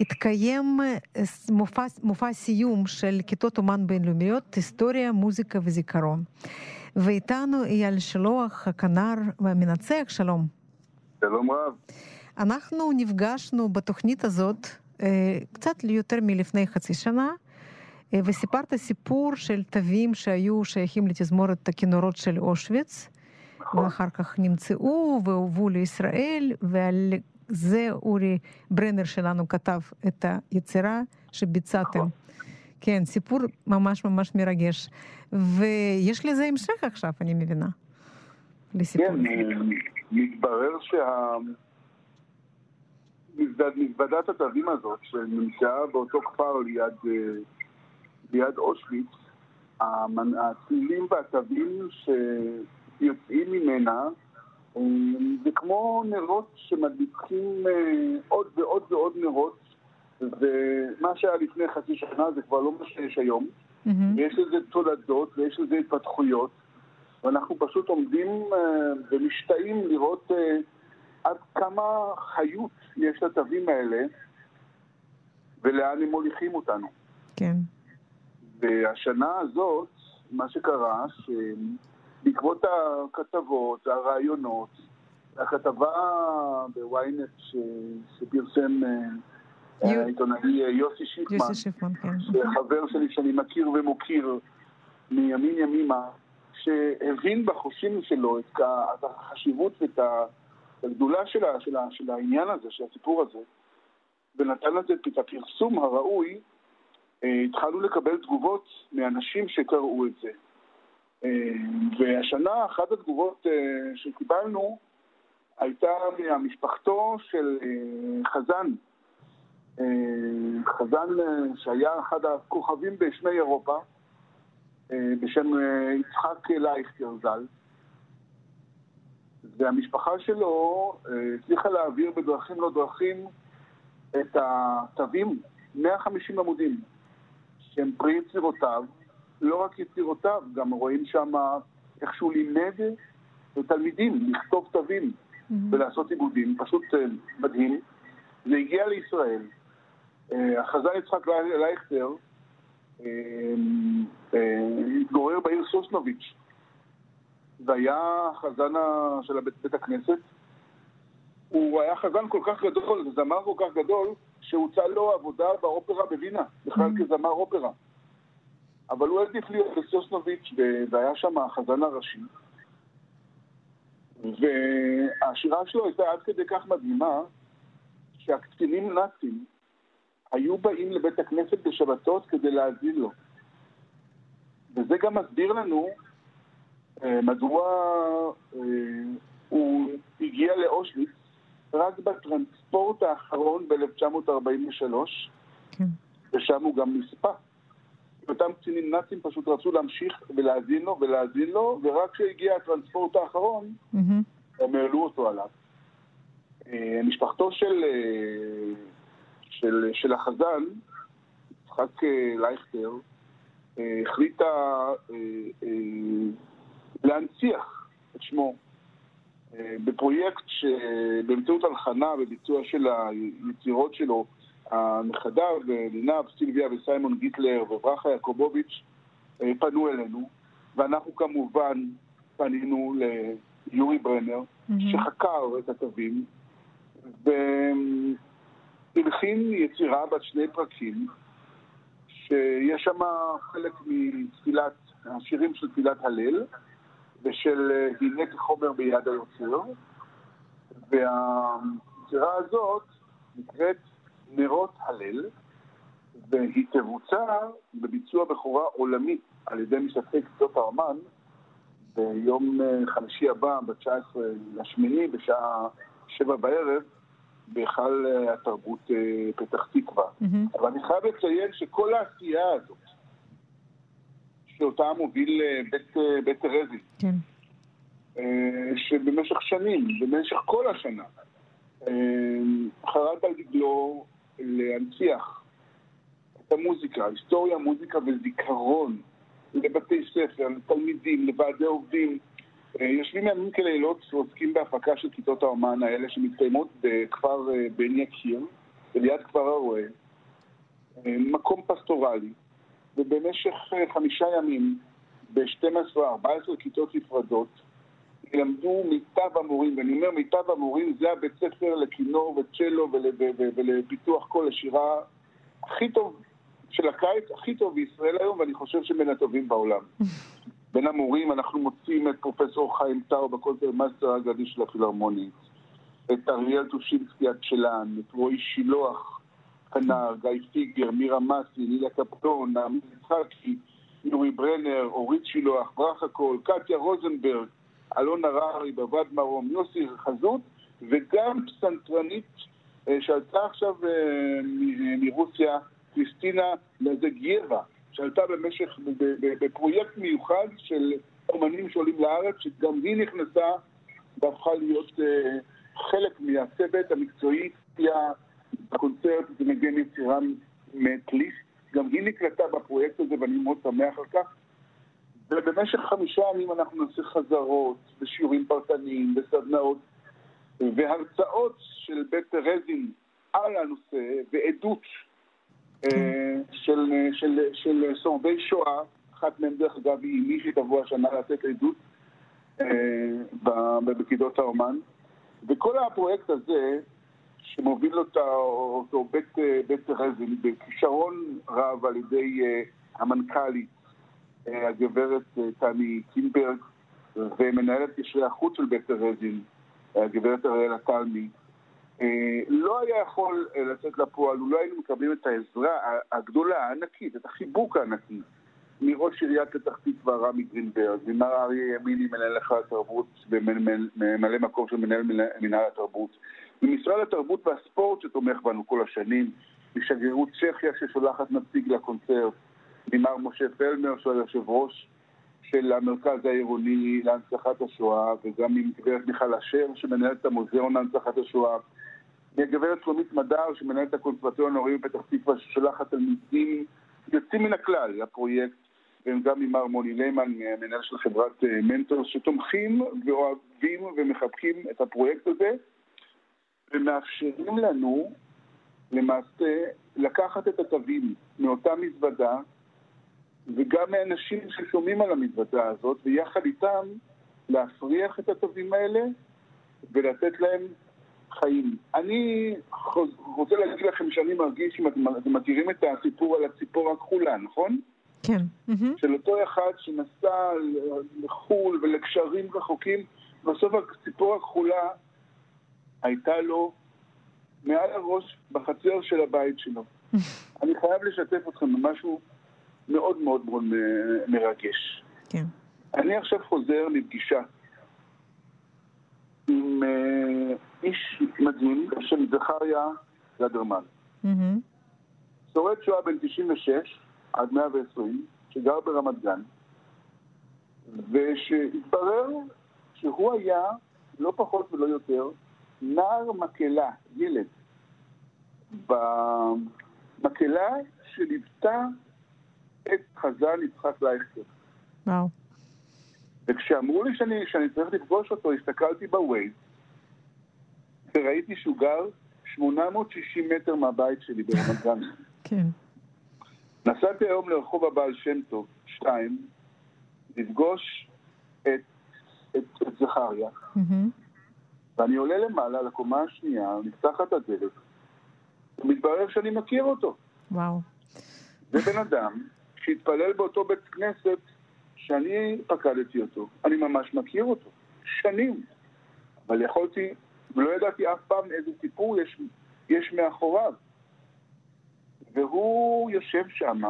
B: התקיים אה, מופע, מופע סיום של כיתות אומן בינלאומיות, היסטוריה, מוזיקה וזיכרון. ואיתנו אייל שלוח, הכנר והמנצח, שלום.
F: שלום רב.
B: אנחנו נפגשנו בתוכנית הזאת אה, קצת יותר מלפני חצי שנה, אה, וסיפרת סיפור של תווים שהיו שייכים לתזמורת הכינורות של אושוויץ, נכון. ואחר כך נמצאו והובאו לישראל, ועל זה אורי ברנר שלנו כתב את היצירה שביצעתם. נכון. כן, סיפור ממש ממש מרגש. ויש לזה המשך עכשיו, אני מבינה.
F: לסיפור. כן, מתברר שה... מזוודת התווים הזאת, שנמצאה באותו כפר ליד, ליד אושוויץ, הצלילים והתווים שיוצאים ממנה זה כמו נרות שמדליקים אה, עוד ועוד ועוד נרות, ומה שהיה לפני חצי שנה זה כבר לא מה שיש היום. Mm-hmm. ויש לזה תולדות ויש לזה התפתחויות, ואנחנו פשוט עומדים ומשתאים לראות עד כמה חיות יש לתווים האלה ולאן הם מוליכים אותנו.
B: כן.
F: והשנה הזאת, מה שקרה, שבעקבות הכתבות, הרעיונות, הכתבה בוויינט. שפרסם אה, העיתונאי יוסי שיפמן,
B: יוסי שיפמן, כן.
F: חבר שלי שאני מכיר ומוקיר מימין ימימה, שהבין בחושים שלו את החשיבות ואת. הגדולה של, של, של העניין הזה, של הסיפור הזה, ונתן לזה את הפרסום הראוי, אה, התחלנו לקבל תגובות מאנשים שקראו את זה. אה, והשנה אחת התגובות אה, שקיבלנו הייתה ממשפחתו של חזן, חזן שהיה אחד הכוכבים בשמי אירופה, בשם יצחק לייכטר ז"ל. והמשפחה שלו אה, הצליחה להעביר בדרכים לא דרכים את התווים, 150 עמודים, שהם פרי יצירותיו, לא רק יצירותיו, גם רואים שם איך שהוא לימד לתלמידים לכתוב תווים mm-hmm. ולעשות עיבודים, פשוט אה, מדהים. זה הגיע לישראל. אה, החזאי יצחק לייכטר התגורר בעיר סוסנוביץ', והיה חזן של בית, בית הכנסת. הוא היה חזן כל כך גדול, וזמר כל כך גדול, שהוצע לו עבודה באופרה בווינה, בכלל mm-hmm. כזמר אופרה. אבל הוא העדיף להיות בסוסנוביץ' והיה שם החזן הראשי. והשירה שלו הייתה עד כדי כך מדהימה, שהקצינים נאצים היו באים לבית הכנסת בשבתות כדי להאזין לו. וזה גם מסביר לנו אה, מדוע אה, הוא הגיע לאושוויץ רק בטרנספורט האחרון ב-1943, כן. ושם הוא גם נספה. אותם קצינים נאצים פשוט רצו להמשיך ולהאזין לו ולהאזין לו, ורק כשהגיע הטרנספורט האחרון. הם העלו אותו עליו. אה, משפחתו של, של, של החזן, יצחק לייכטר, החליטה להנציח את שמו אה, בפרויקט שבאמצעות הלחנה וביצוע של היצירות שלו, הנכדיו, לינב, סילביה וסיימון גיטלר וברכה יעקובוביץ' אה, פנו אלינו, ואנחנו כמובן פנינו ליורי ברנר, mm-hmm. שחקר את התווים, והלחין יצירה בת שני פרקים, שיש שם חלק מתפילת, השירים של תפילת הלל, ושל אה, הנה כחומר ביד היוצר, והיצירה הזאת נקראת נרות הלל, והיא תבוצע בביצוע בכורה עולמי על ידי משתתפי כיתות האמן ביום אה, חמישי הבא, ב-19 לשמיני, בשעה שבע בערב, בהיכל אה, התרבות פתח תקווה. Mm-hmm. אבל אני חייב לציין שכל העשייה הזאת, שאותה מוביל אה, בית, אה, בית תרזי.
B: כן.
F: אה, שבמשך שנים, במשך כל השנה, חרד על דגלו להנציח את המוזיקה, היסטוריה, מוזיקה וזיכרון לבתי ספר, לתלמידים, לוועדי עובדים, אה, יושבים ימים כלילות ועוסקים בהפקה של כיתות האומן האלה שמתקיימות בכפר אה, בן יקיר, וליד כפר הרועה, אה, מקום פסטורלי, ובמשך חמישה ימים, ב-12 או 14 כיתות נפרדות, ילמדו מיטב המורים, ואני אומר מיטב המורים זה הבית ספר לכינור וצ'לו ול, ולפיתוח כל השירה הכי טוב של הקיץ, הכי טוב בישראל היום, ואני חושב שבין הטובים בעולם. בין המורים אנחנו מוצאים את פרופסור חיים טאו בקונטרמאסטר האגדי של הפילהרמונית, את אריאל טושינסקי הצ'לן, את רועי שילוח, כנר, גיא פיגר, מירה מסי, נילה קפטון, נעמי יצחקי, יורי ברנר, אורית שילוח, ברכה קול, קטיה רוזנברג, אלון הררי, בבד מרום, יוסי חזות, וגם פסנתרנית אה, שעלתה עכשיו אה, מרוסיה, קריסטינה לזגייבה, שעלתה במשך, בפרויקט מיוחד של אומנים שעולים לארץ, שגם היא נכנסה והפכה להיות אה, חלק מהצוות המקצועי, בקונצרט מגן יצירה מטליסט, גם היא נקלטה בפרויקט הזה ואני מאוד שמח על כך. ובמשך חמישה ימים אנחנו נעשה חזרות ושיעורים פרטניים וסדנאות והרצאות של בית טרזין על הנושא ועדות אה, של, של, של שורדי שואה, אחת מהן דרך אגב היא מי שתבוא השנה לתת עדות אה, בכיתות האומן. וכל הפרויקט הזה, שמוביל אותה, אותו בית, אה, בית רזין, בכישרון רב על ידי המנכ"לית, הגברת תמי קינברג, ומנהלת קשרי החוץ של בית רזין, הגברת אריאלה תלמי, אה, לא היה יכול אה, לצאת לפועל, לא היינו מקבלים את העזרה הגדולה, הענקית, את החיבוק הענקי מראש עיריית פתח תקווה רמי גרינברג, ממר אריה ימיני מנהל אחד התרבות וממלא מקום של מנהל מנהל התרבות, ממשרד התרבות והספורט שתומך בנו כל השנים, משגרירות צ'כיה ששולחת נציג לקונצרט, ממר משה פלמר שהוא היושב ראש של המרכז העירוני להנצחת השואה וגם עם גברת מיכל אשר שמנהלת את המוזיאון להנצחת השואה. מהגברת שלומית מדר, שמנהלת את הקונסרבטוריון ההורי בפתח תקווה, ששולחת תלמידים יוצאים מן הכלל לפרויקט, והם גם ממר מוני ליימן, המנהל של חברת אה, מנטור, שתומכים ואוהבים ומחבקים את הפרויקט הזה, ומאפשרים לנו למעשה לקחת את התווים מאותה מזוודה, וגם מאנשים ששומעים על המזוודה הזאת, ויחד איתם להפריח את התווים האלה ולתת להם חיים. אני רוצה להגיד לכם שאני מרגיש, אם אתם מכירים את הסיפור על הציפור הכחולה, נכון?
B: כן.
F: של אותו אחד שנסע לחו"ל ולקשרים רחוקים, בסוף הציפור הכחולה הייתה לו מעל הראש בחצר של הבית שלו. אני חייב לשתף אתכם במשהו מאוד מאוד מאוד מרגש.
B: כן.
F: אני עכשיו חוזר מפגישה עם uh, איש מדהים בשם זכריה לדרמן. שורד שואה בן 96 עד 120, שגר ברמת גן, ושהתברר שהוא היה, לא פחות ולא יותר, נער מקהלה, ילד, במקהלה שליוותה את חזן יצחק לייכטר.
B: וואו.
F: וכשאמרו לי שאני, שאני צריך לפגוש אותו, הסתכלתי בווייז, וראיתי שהוא גר 860 מטר מהבית שלי ברמת גן.
B: כן.
F: נסעתי היום לרחוב הבעל שם טוב, 2, לפגוש את, את, את זכריה, mm-hmm. ואני עולה למעלה, לקומה השנייה, נפתחת הדלת, ומתברר שאני מכיר אותו.
B: וואו.
F: זה בן אדם שהתפלל באותו בית כנסת שאני פקדתי אותו. אני ממש מכיר אותו. שנים. אבל יכולתי, ולא ידעתי אף פעם איזה סיפור יש, יש מאחוריו. והוא יושב שם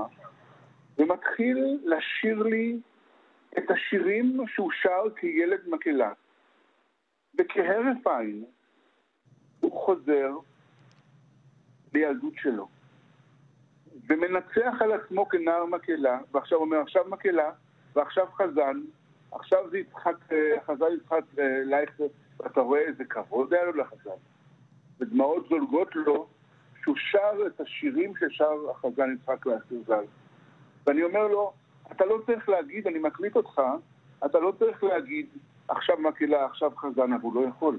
F: ומתחיל לשיר לי את השירים שהוא שר כילד מקהלה. וכהרף עין הוא חוזר לילדות שלו. ומנצח על עצמו כנער מקהלה, ועכשיו אומר, עכשיו מקהלה, ועכשיו חזן, עכשיו זה יצחק, אה, חזן יצחק אה, לייכטר, ואתה רואה איזה כבוד היה לו לחזן. ודמעות זולגות לו שהוא שר את השירים ששר החזן יצחק לייכטר ז"ל. ואני אומר לו, אתה לא צריך להגיד, אני מקליט אותך, אתה לא צריך להגיד, עכשיו מקהלה, עכשיו חזן, אבל הוא לא יכול.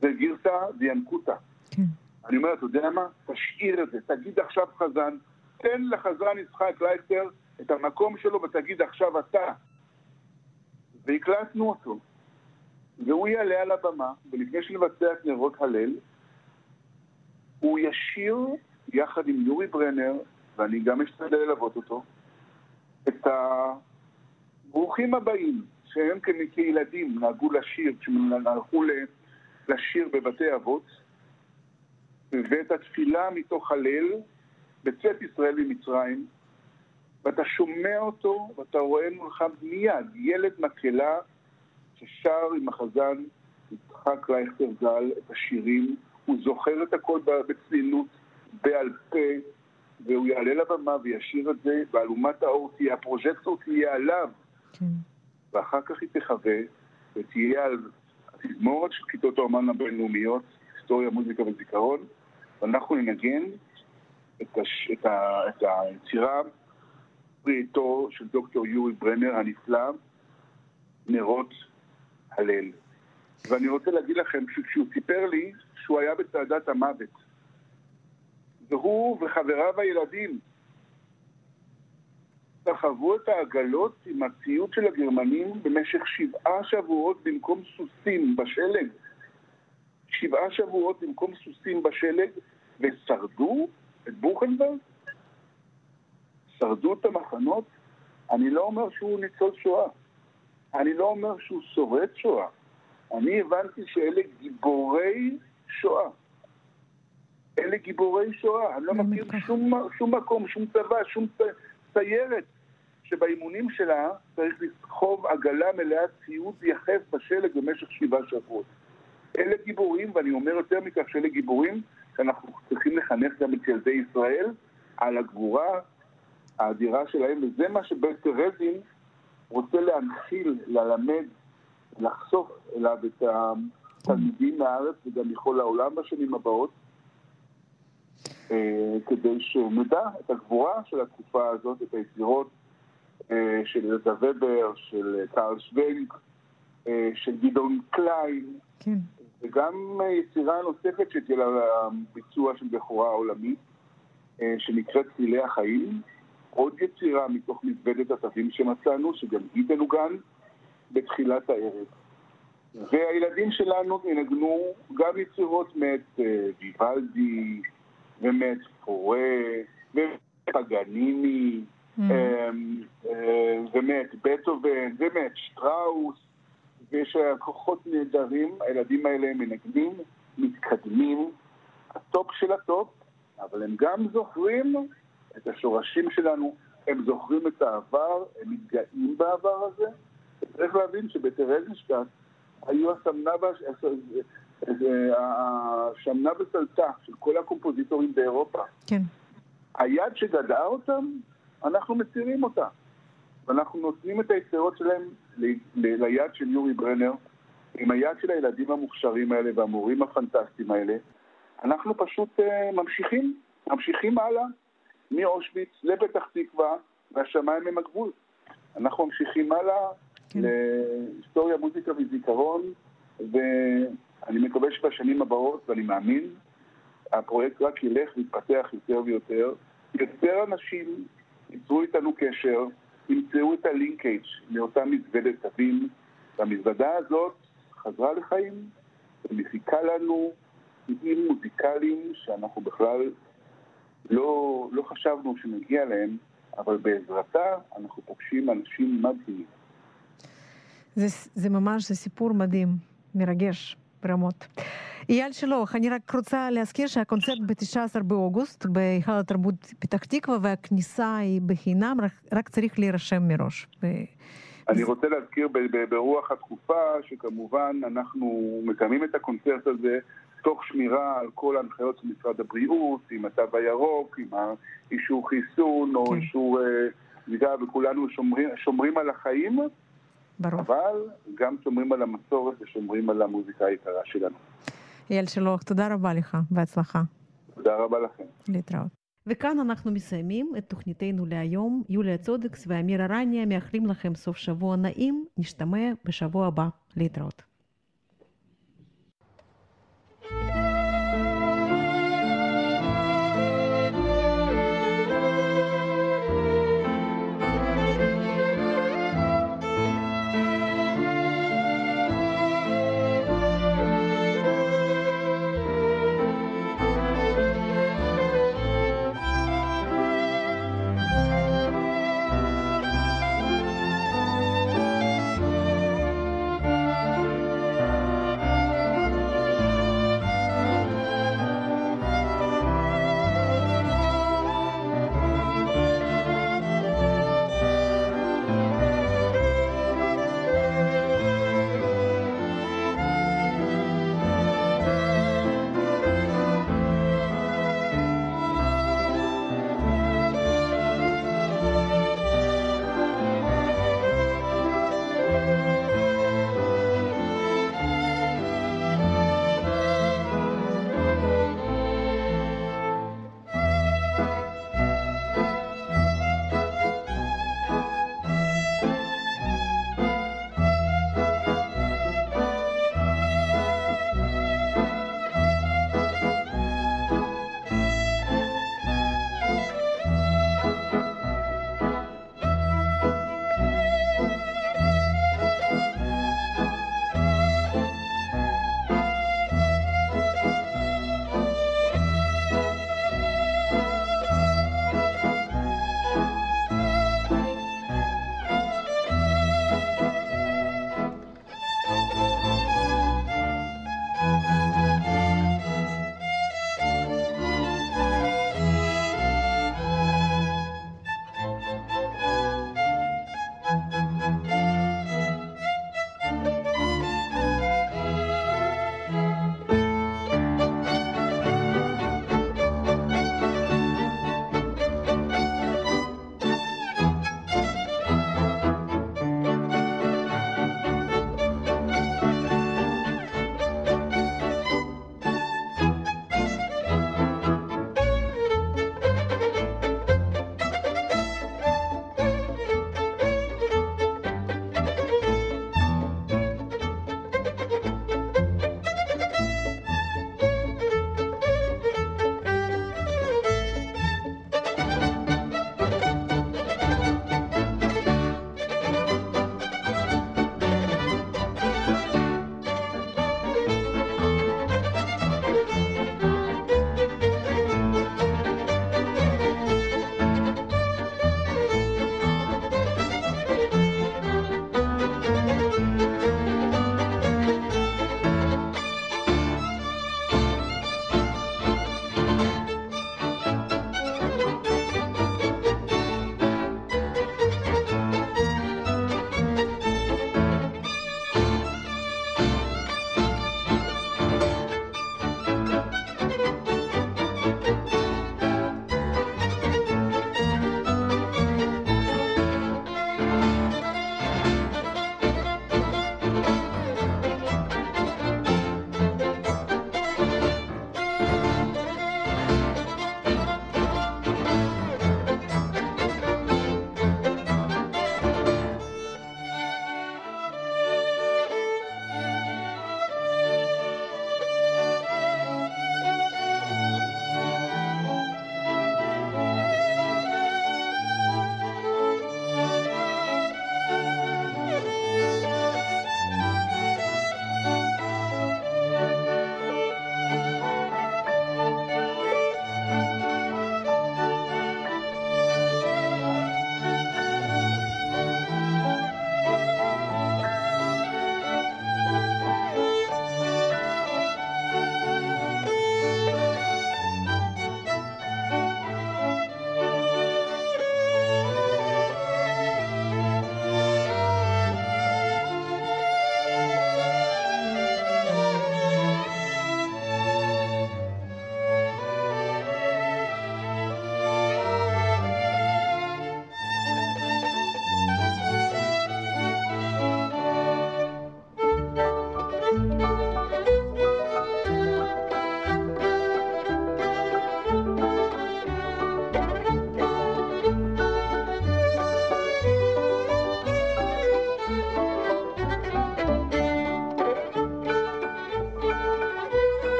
F: זה גירתא דיאנקותא. כן. אני אומר, אתה יודע מה? תשאיר את זה, תגיד עכשיו חזן, תן לחזן יצחק לייסטר את המקום שלו ותגיד עכשיו אתה. והקלטנו אותו. והוא יעלה על הבמה, ולפני שנבצע את נרות הלל, הוא ישיר יחד עם יורי ברנר, ואני גם אשתדל ללוות אותו, את הברוכים הבאים, שהם כילדים נהגו לשיר, כשהם הלכו לשיר בבתי אבות, ואת התפילה מתוך הלל בצאת ישראל ממצרים, ואתה שומע אותו ואתה רואה מולך מיד ילד מקהלה ששר עם החזן יצחק רייכטר ז"ל את השירים, הוא זוכר את הכל בצלילות, בעל פה, והוא יעלה לבמה וישיר את זה, ואלומת האור תהיה, הפרוז'קטור תהיה עליו. כן. ואחר כך היא תחווה ותהיה על התזמורת של כיתות האומן הבינלאומיות, היסטוריה, מוזיקה וזיכרון, ואנחנו ננגן את, הש... את, ה... את היצירה פרי עטו של דוקטור יורי ברנר הנפלא, נרות הלל. ואני רוצה להגיד לכם שכשהוא סיפר לי שהוא היה בצעדת המוות, והוא וחבריו הילדים סחבו את העגלות עם הציוד של הגרמנים במשך שבעה שבועות במקום סוסים בשלג. שבעה שבועות במקום סוסים בשלג, ושרדו את בוכנברג? שרדו את המחנות? אני לא אומר שהוא ניצול שואה. אני לא אומר שהוא שורד שואה. אני הבנתי שאלה גיבורי שואה. אלה גיבורי שואה. אני לא מכיר שום, שום מקום, שום צבא, שום סיירת שבאימונים שלה צריך לסחוב עגלה מלאה ציוד יחף בשלג במשך שבעה שבועות. אלה גיבורים, ואני אומר יותר מכך שאלה גיבורים שאנחנו צריכים לחנך גם את ילדי ישראל על הגבורה האדירה שלהם, וזה מה שבית טרזין רוצה להנחיל, ללמד, לחשוף אליו את התלמידים מהארץ וגם מכל העולם בשנים הבאות, אה, כדי שנדע את הגבורה של התקופה הזאת, את היצירות אה, של יהודה ובר, של קארל שוונק, אה, של גדעון קליין, כן. וגם יצירה נוספת שתהיה לה ביצוע של בכורה עולמית, שנקראת צלילי החיים. עוד יצירה מתוך מזוודת התווים שמצאנו, שגם היא תנוגן בתחילת הערב. והילדים שלנו ינגנו גם יצירות מאת ויוולדי ומאת פורה ומאת פגניני mm. אמ, אה, ומאת בטהובן ומאת שטראוס ויש כוחות נהדרים, הילדים האלה הם מנגנים, מתקדמים, הטופ של הטופ, אבל הם גם זוכרים את השורשים שלנו, הם זוכרים את העבר, הם מתגאים בעבר הזה. צריך להבין שבטרזנשטט היו הסמנה השמנה וסלתה של כל הקומפוזיטורים באירופה. כן. היד שגדעה אותם, אנחנו מסירים אותה. ואנחנו נותנים את היצירות שלהם ליד של יורי ברנר, עם היד של הילדים המוכשרים האלה והמורים הפנטסטיים האלה. אנחנו פשוט uh, ממשיכים, ממשיכים הלאה, מאושוויץ לפתח תקווה, והשמיים הם הגבול. אנחנו ממשיכים הלאה כן. להיסטוריה, מוזיקה וזיכרון, ואני מקווה שבשנים הבאות, ואני מאמין, הפרויקט רק ילך ויתפתח יותר ויותר. יותר אנשים ייצרו איתנו קשר, ימצאו את הלינקג' מאותה מזוודת תווים, והמזוודה הזאת חזרה לחיים ומפיקה לנו טיעים מוזיקליים שאנחנו בכלל לא, לא חשבנו שנגיע להם, אבל בעזרתה אנחנו פוגשים אנשים מדהימים.
B: זה, זה ממש, זה סיפור מדהים, מרגש ברמות. אייל שלוח, אני רק רוצה להזכיר שהקונצרט ב-19 באוגוסט בהיכל התרבות פתח תקווה והכניסה היא בחינם, רק, רק צריך להירשם מראש. ו...
F: אני רוצה להזכיר ברוח התקופה שכמובן אנחנו מקיימים את הקונצרט הזה תוך שמירה על כל ההנחיות של משרד הבריאות, עם התו הירוק, עם האישור חיסון או כן. אישור מידע, אה, וכולנו שומרים, שומרים על החיים, ברור. אבל גם שומרים על המסורת ושומרים על המוזיקה היקרה שלנו.
B: אייל שלוח, תודה רבה לך, בהצלחה.
F: תודה רבה לכם.
B: להתראות. וכאן אנחנו מסיימים את תוכניתנו להיום. יוליה צודקס ואמיר ארניה מאחלים לכם סוף שבוע נעים, נשתמע בשבוע הבא. להתראות.